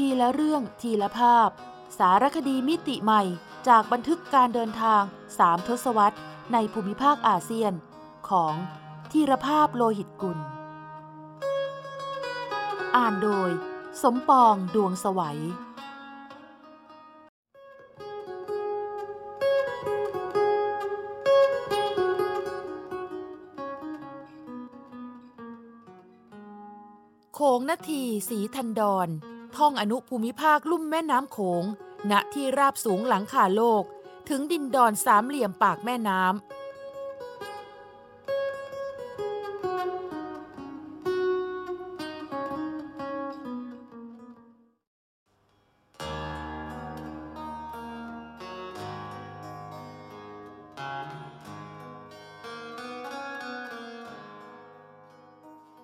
ทีละเรื่องทีละภาพ สารคดีมิติใหม่ จากบันทึกการเดินทางสามทศวรรษ ในภูมิภาคอาเซียน ของธีรภาพโลหิตกุล อ่านโดย สมปองดวงสวัยโขงนาทีสีทันดอน ท่องอนุภูมิภาคลุ่มแม่น้ำโขง ณ ที่ราบสูงหลังคาโลก ถึงดินดอนสามเหลี่ยมปากแม่น้ำ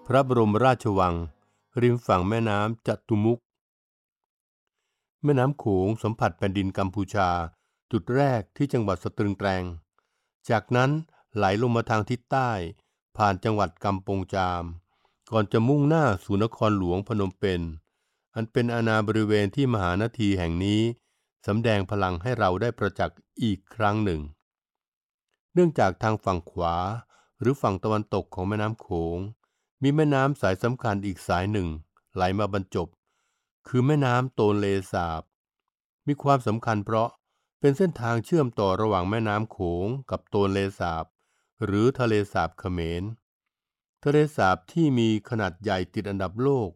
พระบรมราชวัง ริมฝั่งแม่น้ำจัตุมุก แม่น้ำโขงสัมผัสแผ่นดินกัมพูชา จุดแรกที่จังหวัดสตรึงแตรงจากนั้นไหลลงมาทางทิศใต้ ผ่านจังหวัดกำปงจาม ก่อนจะมุ่งหน้าสู่นครหลวงพนมเปญอันเป็นอาณาบริเวณที่มหานาทีแห่งนี้สำแดงพลังให้เราได้ประจักษ์อีกครั้งหนึ่ง เนื่องจากทางฝั่งขวาหรือฝั่งตะวันตกของแม่น้ำโขง มีแม่น้ำสายสำคัญอีกสายหนึ่ง ไหลมาบรรจบ คือแม่น้ำโตนเลสาบ มีความสำคัญเพราะเป็นเส้นทางเชื่อมต่อระหว่างแม่น้ำโขงกับโตนเลสาบ หรือทะเลสาบเขมร ทะเลสาบที่มีขนาดใหญ่ติดอันดับโลก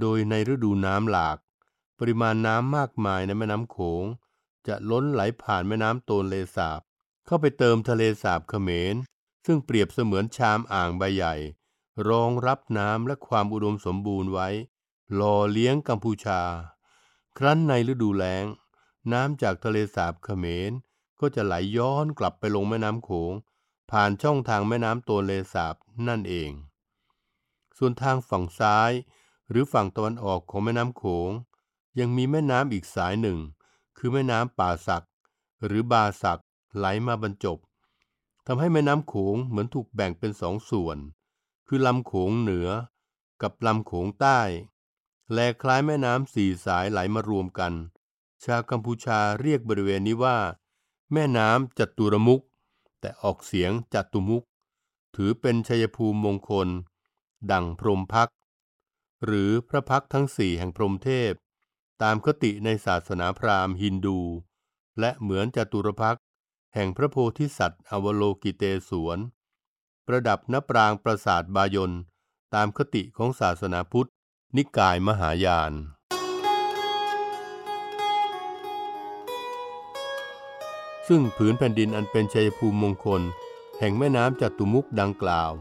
โดยในฤดูน้ำหลาก ปริมาณน้ำมากมายในแม่น้ำโขง จะล้นไหลผ่านแม่น้ำโตนเลสาบ เข้าไปเติมทะเลสาบเขมร ซึ่งเปรียบเสมือนชามอ่างใบใหญ่ รองรับน้ำและความอุดมสมบูรณ์ไว้ หล่อเลี้ยงกัมพูชา ครั้นในฤดูแล้ง น้ำจากทะเลสาบเขมร ก็จะไหลย้อนกลับไปลงแม่น้ำโขง ผ่านช่องทางแม่น้ำโตนเลสาบนั่นเอง ส่วนทางฝั่งซ้าย หรือฝั่งตะวันออกของแม่น้ำโขง ยังมีแม่น้ำอีกสายหนึ่ง คือแม่น้ำป่าสัก หรือบาสักไหลมาบรรจบทำให้แม่น้ำโขงเหมือนถูกแบ่งเป็นสองส่วน คือลำโขงเหนือ กับลำโขงใต้ แลคล้ายแม่น้ำสี่สายไหลมารวมกัน ชาวกัมพูชาเรียกบริเวณนี้ว่า แม่น้ำจัตุรมุก แต่ออกเสียงจัตุมุก ถือเป็นชัยภูมิมงคล ดังพรมพัก หรือพระพักทั้งสี่แห่งพรหมเทพ ตามคติในศาสนาพราหมณ์ฮินดู และเหมือนจัตุรพักษ์แห่งพระโพธิสัตว์ อวโลกิเตศวรประดับณปรางปราสาทบายนตามคติของศาสนาพุทธ นิกายมหายาน ซึ่งผืนแผ่นดินอันเป็นชัยภูมิมงคล แห่งแม่น้ำจัตุมุกดังกล่าว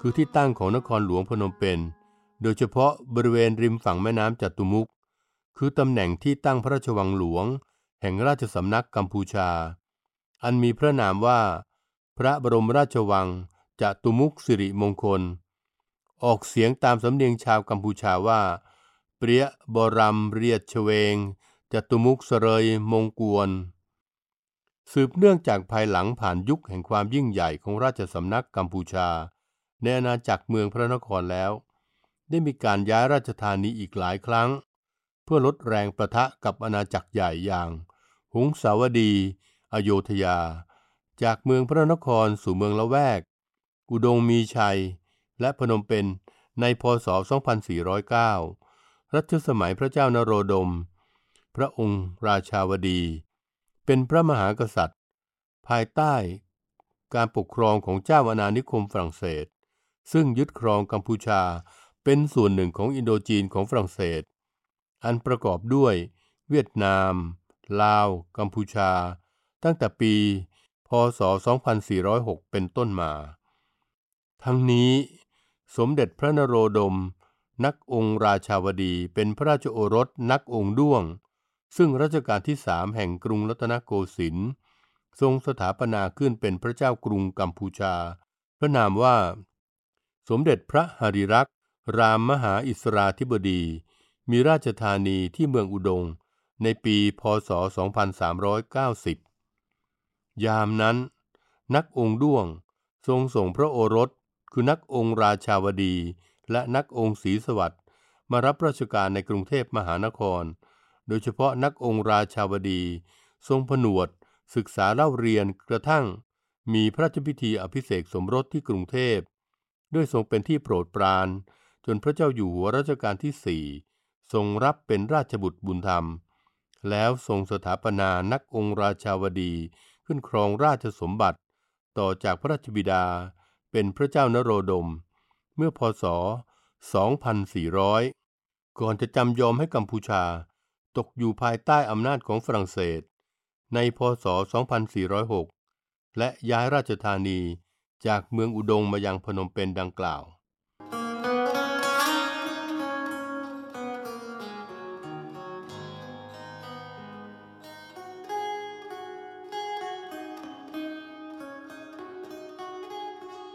คือที่ตั้งของนครหลวงพนมเปญโดยเฉพาะบริเวณริมฝั่งแม่น้ำจัตุมุก คือตำแหน่งที่ตั้งพระราชวังหลวง แห่งราชสำนักกัมพูชา อันมีพระนามว่า พระบรมราชวังจัตุมุกสิริมงคล ออกเสียงตามสำเนียงชาวกัมพูชาว่า เปรียบรัมเรียดเฉวงจตุมุกเสรยมงกวน สืบเนื่องจากภายหลังผ่านยุคแห่งความยิ่งใหญ่ของราชสำนักกัมพูชา ในอาณาจักรเมืองพระนครแล้ว ได้มีการย้ายราชธานีอีกหลายครั้ง เพื่อลดแรงประทะกับอาณาจักรใหญ่อย่างหงสาวดี อโยธยา จากเมืองพระนครสู่เมืองละแวก อุดงมีชัย และพนมเปญในพศ 2409 รัชสมัยพระเจ้านโรดม พระองค์ราชาวดี เป็นพระมหากษัตริย์ ภายใต้การปกครองของเจ้าอาณานิคมฝรั่งเศส ซึ่งยึดครองกัมพูชาเป็นส่วนหนึ่งของอินโดจีนของฝรั่งเศส อันประกอบด้วยเวียดนาม ลาว กัมพูชา ตั้งแต่ปี พศ 2406 เป็นต้นมา ทั้งนี้ สมเด็จพระนโรดม นักองค์ราชาวดีเป็นพระราชโอรสนักองค์ด้วง ซึ่งรัชกาลที่สามแห่งกรุงรัตนโกสินทร์ทรงสถาปนาขึ้นเป็นพระเจ้ากรุงกัมพูชา พระนามว่า สมเด็จพระหริรักษ์รามมหาอิสราธิบดี มีราชธานีที่เมืองอุดง ในปีพศ 2390 ยามนั้น นักองค์ด้วงทรงส่งพระโอรส คือนักองค์ราชาวดี และนักองค์ศรีสวัสดิ์มารับราชการในกรุงเทพมหานคร โดยเฉพาะนักองค์ราชาวดี ทรงผนวด ศึกษาเล่าเรียนกระทั่ง มีพระราชพิธีอภิเษกสมรสที่กรุงเทพ ด้วยทรงเป็นที่โปรดปราน จนพระเจ้าอยู่หัวรัชกาลที่สี่ทรงรับเป็นราชบุตรบุญธรรม แล้วทรงสถาปนานักองค์ราชาวดีขึ้นครองราชสมบัติ ต่อจากพระราชบิดา เป็นพระเจ้านโรดม เมื่อพศ 2400 ก่อนจะจำยอมให้กัมพูชา ตกอยู่ภายใต้อำนาจของฝรั่งเศส ในพศ 2406 และย้ายราชธานีจากเมืองอุดงมายังพนมเปญดังกล่าว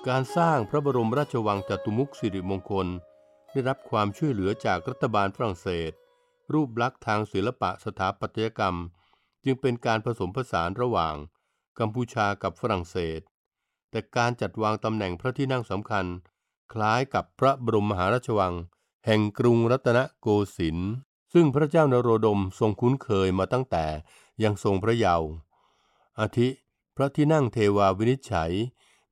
การสร้างพระบรมราชวังจตุมุขสิริมงคล ได้รับความช่วยเหลือจากรัฐบาลฝรั่งเศส รูปลักษณ์ทางศิลปะสถาปัตยกรรม จึงเป็นการผสมผสานระหว่าง กัมพูชากับฝรั่งเศส แต่การจัดวางตำแหน่งพระที่นั่งสำคัญ คล้ายกับพระบรมมหาราชวัง แห่งกรุงรัตนโกสินทร์ซึ่งพระเจ้านโรดมทรงคุ้นเคยมาตั้งแต่ยังทรงพระเยาว์อาทิ พระที่นั่งเทวาวินิจฉัย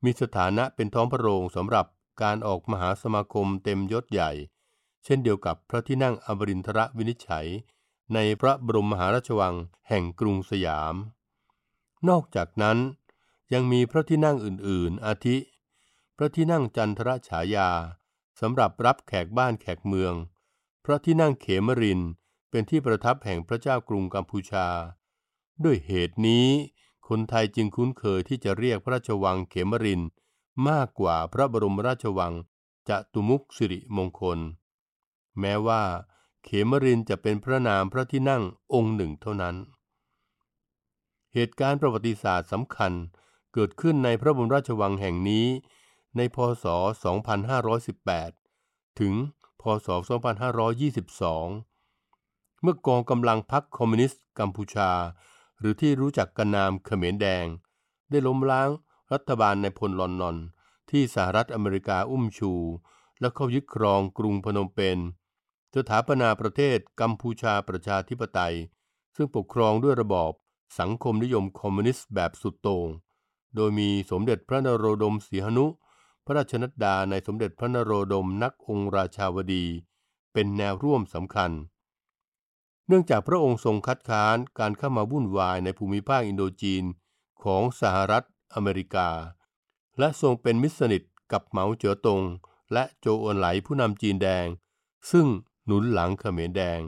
มีสถานะเป็นท้องพระโรงสำหรับการออกมหาสมาคมเต็มยศใหญ่ เช่นเดียวกับพระที่นั่งอมรินทรวินิจฉัย ในพระบรมมหาราชวังแห่งกรุงสยาม นอกจากนั้น ยังมีพระที่นั่งอื่นๆ อาทิ พระที่นั่งจันทรฉายาสำหรับรับแขกบ้านแขกเมือง พระที่นั่งเขมรินเป็นที่ประทับแห่งพระเจ้ากรุงกัมพูชา ด้วยเหตุนี้ คนไทยจึงคุ้นเคยที่จะเรียกพระราชวังเขมรินมากกว่าพระบรมราชวังจตุมุขสิริมงคล แม้ว่าเขมรินจะเป็นพระนามพระที่นั่งองค์หนึ่งเท่านั้น เหตุการณ์ประวัติศาสตร์สำคัญเกิดขึ้นในพระบรมราชวังแห่งนี้ในพศ 2518 ถึง พศ 2522 เมื่อกองกำลังพรรคคอมมิวนิสต์กัมพูชา หรือที่รู้จักกันนามเขมรแดง ได้ล้มล้างรัฐบาลในพลลอนนอน ที่สหรัฐอเมริกาอุ้มชู และเข้ายึดครองกรุงพนมเปญสถาปนาประเทศกัมพูชาประชาธิปไตย ซึ่งปกครองด้วยระบอบสังคมนิยมคอมมิวนิสต์แบบสุดโต่งโดยมีสมเด็จพระนโรดมสีหนุ พระราชนัดดาในสมเด็จพระนโรดมนักองค์ราชาวดี เป็นแนวร่วมสำคัญ เนื่องจากพระองค์ทรงคัดค้านการเข้ามาวุ่นวายในภูมิภาคอินโดจีนของสหรัฐอเมริกา และทรงเป็นมิตรสนิทกับเหมาเจ๋อตง และโจโอนไหลผู้นำจีนแดง ซึ่งหนุนหลังเขมรแดง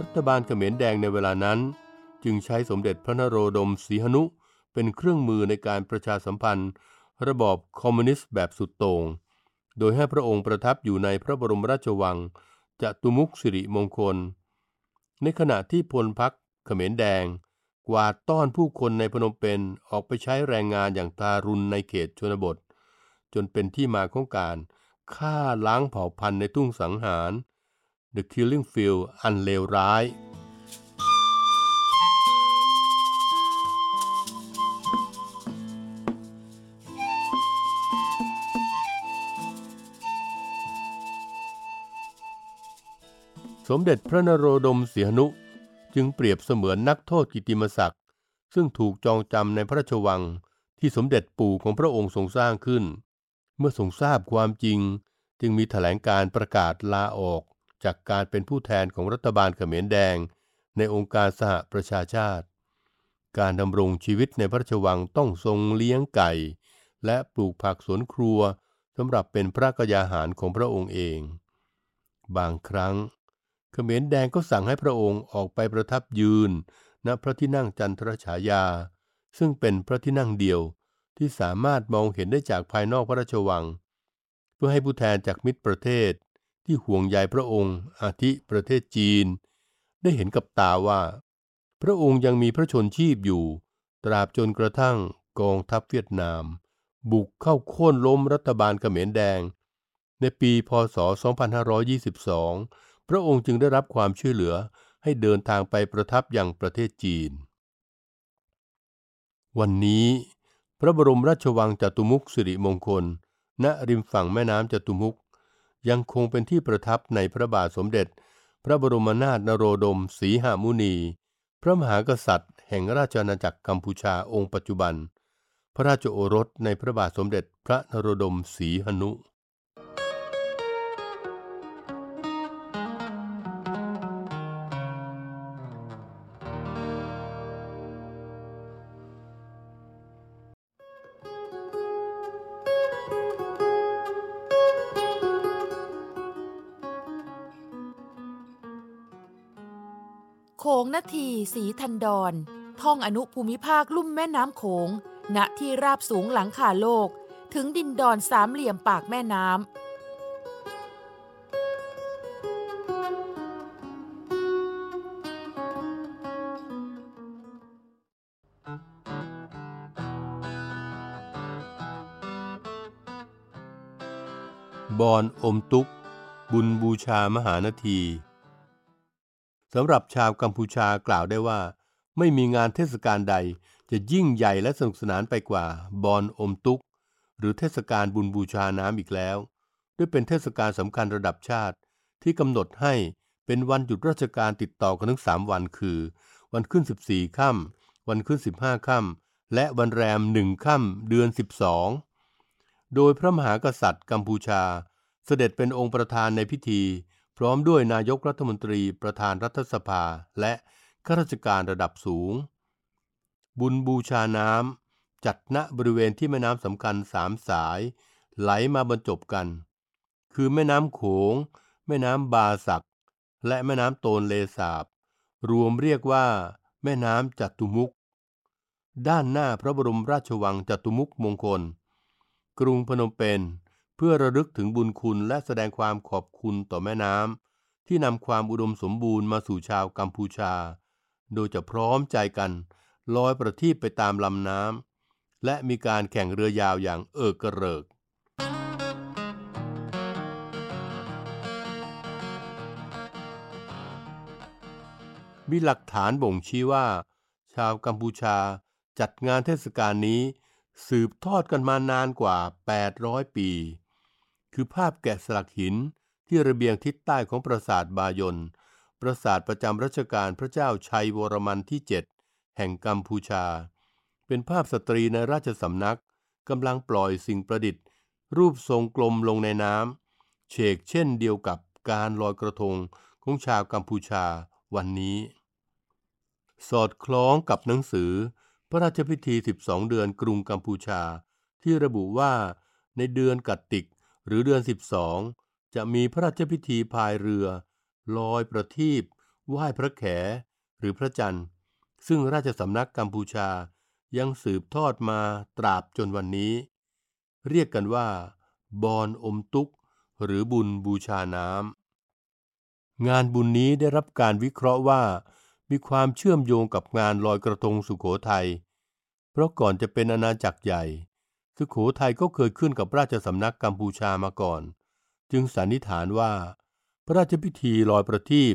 รัฐบาลเขมรแดงในเวลานั้น จึงใช้สมเด็จพระนโรดมสีหนุ เป็นเครื่องมือในการประชาสัมพันธ์ ระบอบคอมมิวนิสต์แบบสุดโต่งโดยให้พระองค์ประทับอยู่ในพระบรมราชวังจะตุมุขสิริมงคล ในขณะที่พลพรรคเขมรแดง กวาดต้อนผู้คนในพนมเปญออกไปใช้แรงงานอย่างทารุณในเขตชนบท จนเป็นที่มาของการฆ่าล้างเผ่าพันธุ์ในทุ่งสังหาร The Killing Field อันเลวร้าย มเด็จพระนโรดมเสียนุ จึงเปรียบเสมือนนักโทษกิติมศักดิ์ซึ่งถูกจองจำในพระราชวังที่สมเด็จปู่ของพระองค์ทรงสร้างขึ้น เมื่อทรงทราบความจริง จึงมีแถลงการประกาศลาออกจากการเป็นผู้แทนของรัฐบาลเขมรแดง ในองค์การสหประชาชาติ การดำรงชีวิตในพระราชวังต้องทรงเลี้ยงไก่ และปลูกผักสวนครัวสำหรับเป็นพระกยาหารของพระองค์เอง บางครั้ง เขมรแดงก็สั่งให้พระองค์ออกไปประทับยืน ณพระที่นั่งจันทรฉายา ซึ่งเป็นพระที่นั่งเดียวที่สามารถมองเห็นได้จากภายนอกพระราชวัง เพื่อให้ผู้แทนจากมิตรประเทศ ที่ห่วงใยพระองค์ อาทิประเทศจีน ได้เห็นกับตาว่า พระองค์ยังมีพระชนชีพอยู่ ตราบจนกระทั่งกองทัพเวียดนาม บุกเข้าโค่นล้มรัฐบาลเขมรแดง ในปีพศ 2522 พระองค์จึงได้รับความช่วยเหลือให้เดินทางไปประทับอยังประเทศจีน วันนี้ พระบรมราชวังจตุมุขสิริมงคล ณริมฝั่งแม่น้ำจตุมุขยังคงเป็นที่ประทับในพระบาทสมเด็จ พระบรมนาถนโรดมศรีหามุนี พระมหากษัตริย์ แห่งราชอาณาจักรกัมพูชาองค์ปัจจุบัน พระราชโอรสในพระบาทสมเด็จพระนโรดมศรีหนุ นาทีสีทันดอนท่องอนุภูมิภาคลุ่มแม่น้ำโขง ณ ที่ราบสูงหลังคาโลก ถึงดินดอนสามเหลี่ยมปากแม่น้ำบอนอมตุก บุญบูชามหานาที สำหรับชาวกัมพูชากล่าวได้ว่า ไม่มีงานเทศกาลใดจะยิ่งใหญ่และสนุกสนานไปกว่าบอนอมตุก หรือเทศกาลบุญบูชาน้ำอีกแล้ว ด้วยเป็นเทศกาลสำคัญระดับชาติ ที่กำหนดให้เป็นวันหยุดราชการติดต่อกันทั้งสามวันคือ วันขึ้น 14ค่ำวันขึ้น 15ค่ำและวันแรมหนึ่งค่ำเดือน 12 โดยพระมหากษัตริย์กัมพูชา เสด็จเป็นองค์ประธานในพิธี พร้อมด้วยนายกรัฐมนตรีประธานรัฐสภา และข้าราชการระดับสูง บุญบูชาน้ำจัดณบริเวณที่แม่น้ำสำคัญสามสาย ไหลมาบรรจบกัน คือแม่น้ำโขง แม่น้ำบาสัก และแม่น้ำโตนเลสาบ รวมเรียกว่า แม่น้ำจัตุมุก ด้านหน้าพระบรมราชวังจัตุมุกมงคล กรุงพนมเปญ เพื่อระลึกถึงบุญคุณและแสดงความขอบคุณต่อแม่น้ำที่นำความอุดมสมบูรณ์มาสู่ชาวกัมพูชา โดยจะพร้อมใจกันลอยประทีปไปตามลำน้ำและมีการแข่งเรือยาวอย่างเอิกกระเริกมีหลักฐานบ่งชี้ว่า ชาวกัมพูชาจัดงานเทศกาลนี้ สืบทอดกันมานานกว่า 800 ปี คือภาพแกะสลักหินที่ระเบียงทิศใต้ของปราสาทบายนปราสาทประจำรัชกาลพระเจ้าชัยวรมันที่ 7 แห่งกัมพูชา เป็นภาพสตรีในราชสำนักกำลังปล่อยสิ่งประดิษฐ์ รูปทรงกลมลงในน้ำเชกเช่นเดียวกับการลอยกระทงของชาวกัมพูชาวันนี้ สอดคล้องกับหนังสือ พระราชพิธี 12 เดือนกรุงกัมพูชา ที่ระบุว่าในเดือนกัตติก หรือเดือน 12 จะมีพระราชพิธีพายเรือ ลอยประทีปไหว้พระแข หรือพระจันทร์ ซึ่งราชสำนักกัมพูชายังสืบทอดมาตราบจนวันนี้ เรียกกันว่า บอนอมตุก หรือบุญบูชาน้ำงานบุญนี้ได้รับการวิเคราะห์ว่า มีความเชื่อมโยงกับงานลอยกระทงสุขโขทัยเพราะก่อนจะเป็นอาณาจักรใหญ่ สุขโขทัยก็เคยขึ้นกับราชสำนักกัมพูชามาก่อน จึงสันนิษฐานว่า พระราชพิธีลอยประทีป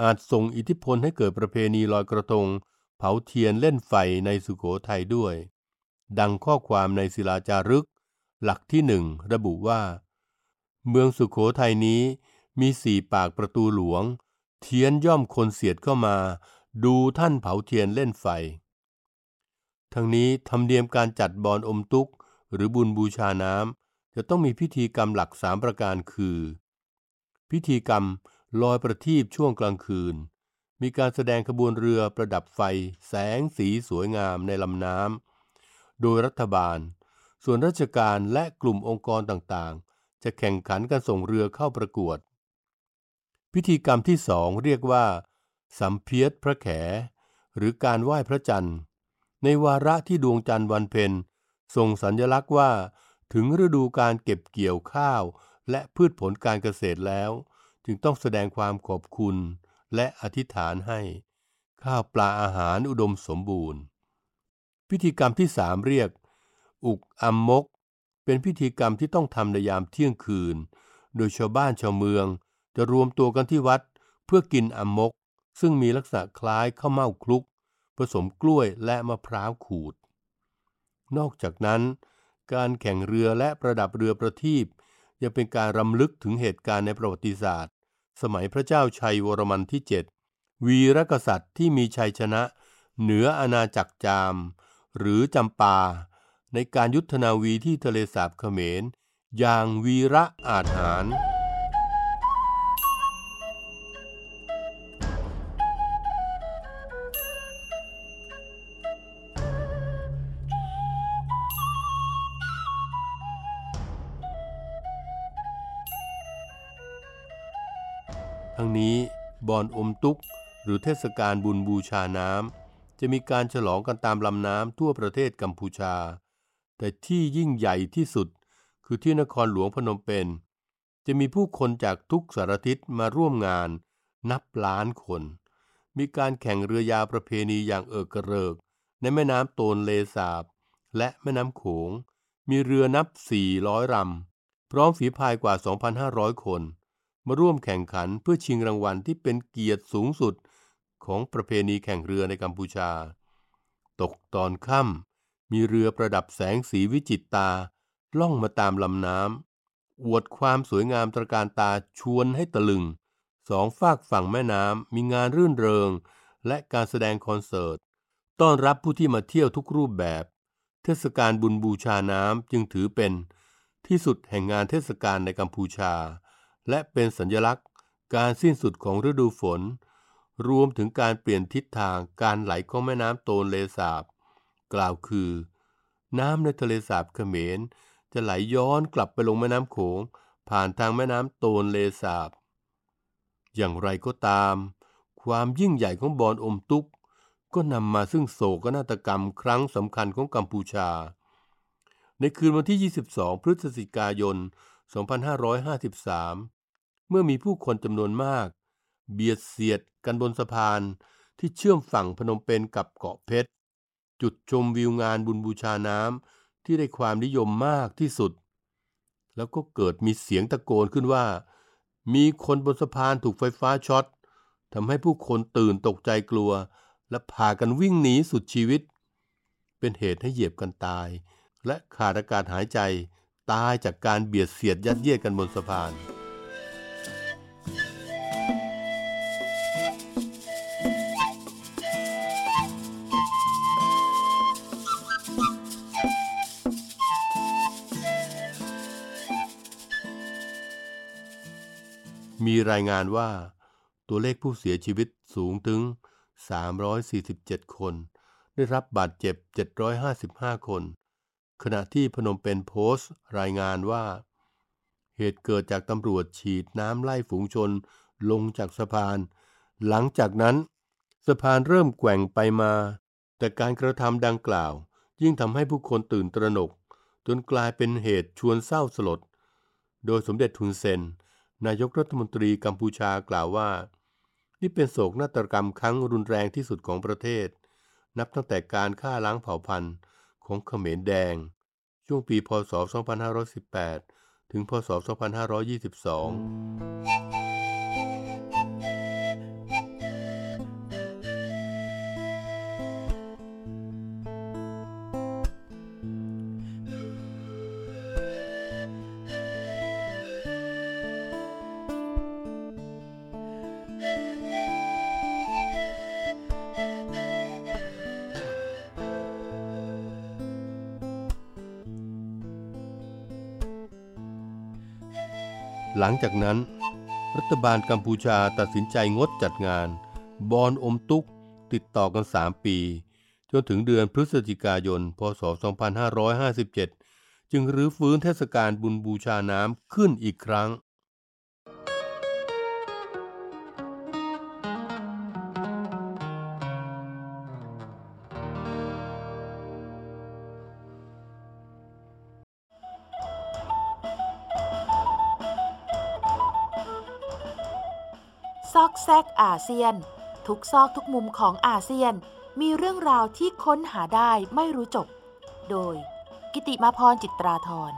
อาจส่งอิทธิพลให้เกิดประเพณีลอยกระทง เผาเทียนเล่นไฟในสุขโขทัยด้วย ดังข้อความในศิลาจารึก หลักที่หนึ่งระบุว่า เมืองสุขโขทัยนี้มีสี่ปากประตูหลวง เทียนย่อมคนเสียดเข้ามา ดูท่านเผาเทียนเล่นไฟ ทั้งนี้ธรรมเนียมการจัดบอนอมตุก หรือบุญบูชาน้ำจะต้องมีพิธีกรรมหลักสามประการคือ พิธีกรรมลอยประทีปช่วงกลางคืน มีการแสดงขบวนเรือประดับไฟ แสงสีสวยงามในลำน้ำโดยรัฐบาล ส่วนราชการและกลุ่มองค์กรต่างๆ จะแข่งขันกันส่งเรือเข้าประกวด พิธีกรรมที่สองเรียกว่าสัมเพียรพระแข หรือการไหว้พระจันทร์ ในวาระที่ดวงจันทร์วันเพ็ญ ส่งสัญลักษณ์ว่า ถึงฤดูการเก็บเกี่ยวข้าว และพืชผลการเกษตรแล้ว จึงต้องแสดงความขอบคุณ และอธิษฐานให้ ข้าวปลาอาหารอุดมสมบูรณ์ พิธีกรรมที่สามเรียก อุกอัมมก เป็นพิธีกรรมที่ต้องทำในยามเที่ยงคืน โดยชาวบ้านชาวเมือง จะรวมตัวกันที่วัดเพื่อกินอัมมก ซึ่งมีลักษณะคล้ายข้าวเม่าคลุก ผสมกล้วยและมะพร้าวขูด นอกจากนั้น การแข่งเรือและประดับเรือประทีปยังเป็นการรำลึกถึงเหตุการณ์ในประวัติศาสตร์ สมัยพระเจ้าชัยวรมันที่ 7 วีรกษัตริย์ที่มีชัยชนะ เหนืออาณาจักรจาม หรือจำปา ในการยุทธนาวีที่ทะเลสาบเขมร อย่างวีระอาจหาร นี้บอนอมตุกหรือเทศกาลบุญบูชาน้ำจะมีการฉลองกันตามลำน้ำทั่วประเทศกัมพูชา แต่ที่ยิ่งใหญ่ที่สุด คือที่นครหลวงพนมเปญจะมีผู้คนจากทุกสารทิศมาร่วมงาน นับล้านคน มีการแข่งเรือยาวประเพณีอย่างเอิกกระเริก ในแม่น้ำโตนเลสาบ และแม่น้ำโขง มีเรือนับ 400ลำพร้อมฝีพายกว่า 2,500 คน มาร่วมแข่งขันเพื่อชิงรางวัลที่เป็นเกียรติสูงสุดของประเพณีแข่งเรือในกัมพูชา ตกตอนค่ำมีเรือประดับแสงสีวิจิตตา ล่องมาตามลำน้ำอวดความสวยงามตระการตาชวนให้ตะลึง สองฝากฝั่งแม่น้ำมีงานรื่นเริง และการแสดงคอนเสิร์ต ต้อนรับผู้ที่มาเที่ยวทุกรูปแบบ เทศกาลบุญบูชาน้ำจึงถือเป็นที่สุดแห่งงานเทศกาลในกัมพูชา และเป็นสัญลักษณ์ การสิ้นสุดของฤดูฝน รวมถึงการเปลี่ยนทิศทางการไหลของแม่น้ำโตนเลสาบ กล่าวคือ น้ำในทะเลสาบเขมร จะไหลย้อนกลับไปลงแม่น้ำโขง ผ่านทางแม่น้ำโตนเลสาบ อย่างไรก็ตาม ความยิ่งใหญ่ของบอนอมตุกก็นำมาซึ่งโศกนาฏกรรมครั้งสำคัญของกัมพูชา ในคืนวันที่ 22 พฤศจิกายน 2553 เมื่อมีผู้คนจำนวนมาก เบียดเสียดกันบนสะพานที่เชื่อมฝั่งพนมเปญกับเกาะเพชร จุดชมวิวงานบุญบูชาน้ำที่ได้ความนิยมมากที่สุด แล้วก็เกิดมีเสียงตะโกนขึ้นว่า มีคนบนสะพานถูกไฟฟ้าช็อตทำให้ผู้คนตื่นตกใจกลัว และพากันวิ่งหนีสุดชีวิต เป็นเหตุให้เหยียบกันตาย และขาดอากาศหายใจ ตายจากการเบียดเสียดยัดเยียดกันบนสะพาน มีรายงานว่าตัวเลขผู้เสียชีวิตสูงถึง 347 คน ได้รับบาดเจ็บ 755 คน ขณะที่พนมเปญโพสต์รายงานว่า เหตุเกิดจากตำรวจฉีดน้ำไล่ฝูงชนลงจากสะพาน หลังจากนั้น สะพานเริ่มแกว่งไปมา แต่การกระทำดังกล่าว ยิ่งทำให้ผู้คนตื่นตระหนก จนกลายเป็นเหตุชวนเศร้าสลด โดยสมเด็จทุนเซน นายกรัฐมนตรีกัมพูชากล่าวว่า นี่เป็นโศกนาฏกรรมครั้งรุนแรงที่สุดของประเทศ นับตั้งแต่การฆ่าล้างเผ่าพันธุ์ ของเขมรแดง ช่วงปีพศ 2518 ถึงพศ 2522 หลังจากนั้น รัฐบาลกัมพูชาตัดสินใจงดจัดงาน บอนอมตุกติดต่อกัน 3 ปี จนถึงเดือนพฤศจิกายน พศ 2557 จึงรื้อฟื้นเทศกาลบุญบูชาน้ำขึ้นอีกครั้ง อกแซกอาเซียน ทุกซอกทุกมุมของอาเซียน มีเรื่องราวที่ค้นหาได้ไม่รู้จบ โดย กิติมาพรจิตราธร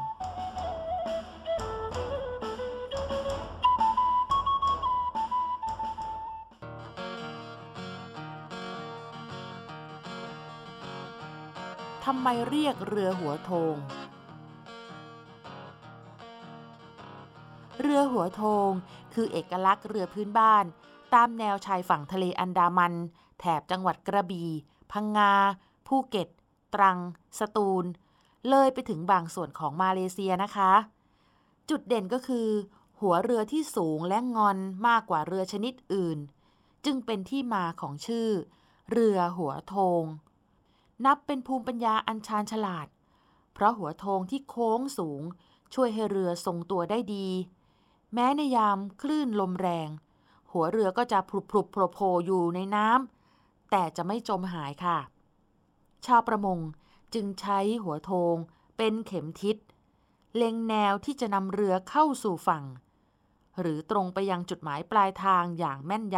ทำไมเรียกเรือหัวโทง เรือหัวโทง คือเอกลักษณ์เรือพื้นบ้าน ตามแนวชายฝั่งทะเลอันดามัน แถบจังหวัดกระบี่พังงา ภูเก็ต ตรัง สตูล เลยไปถึงบางส่วนของมาเลเซียนะคะ จุดเด่นก็คือ หัวเรือที่สูงและงอนมากกว่าเรือชนิดอื่น จึงเป็นที่มาของชื่อ เรือหัวโทง นับเป็นภูมิปัญญาอันชาญฉลาด เพราะหัวโทงที่โค้งสูงช่วยให้เรือทรงตัวได้ดี แม้ในยามคลื่นลมแรง หัวเรือก็จะพลุบพลุบโผล่โผอยู่ในน้ำแต่จะไม่จมหายค่ะ ชาวประมงจึงใช้หัวโทงเป็นเข็มทิศ เล็งแนวที่จะนำเรือเข้าสู่ฝั่ง หรือตรงไปยังจุดหมายปลายทางอย่างแม่นย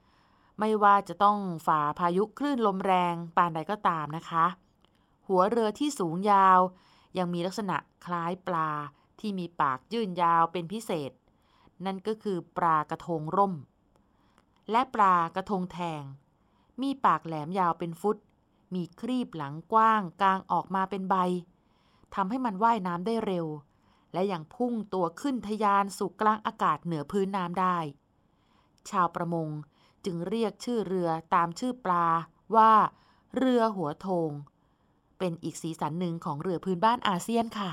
ำไม่ว่าจะต้องฝ่าพายุคลื่นลมแรงปานใดก็ตามนะคะ หัวเรือที่สูงยาวยังมีลักษณะคล้ายปลาที่มีปากยื่นยาวเป็นพิเศษ นั่นก็คือปลากระทงร่ม และปลากระทงแทง มีปากแหลมยาวเป็นฟุต มีครีบหลังกว้างกลางออกมาเป็นใบทำให้มันว่ายน้ำได้เร็ว และยังพุ่งตัวขึ้นทะยานสู่กลางอากาศเหนือพื้นน้ำได้ ชาวประมงจึงเรียกชื่อเรือตามชื่อปลาว่า เรือหัวโทง เป็นอีกสีสันหนึ่งของเรือพื้นบ้านอาเซียนค่ะ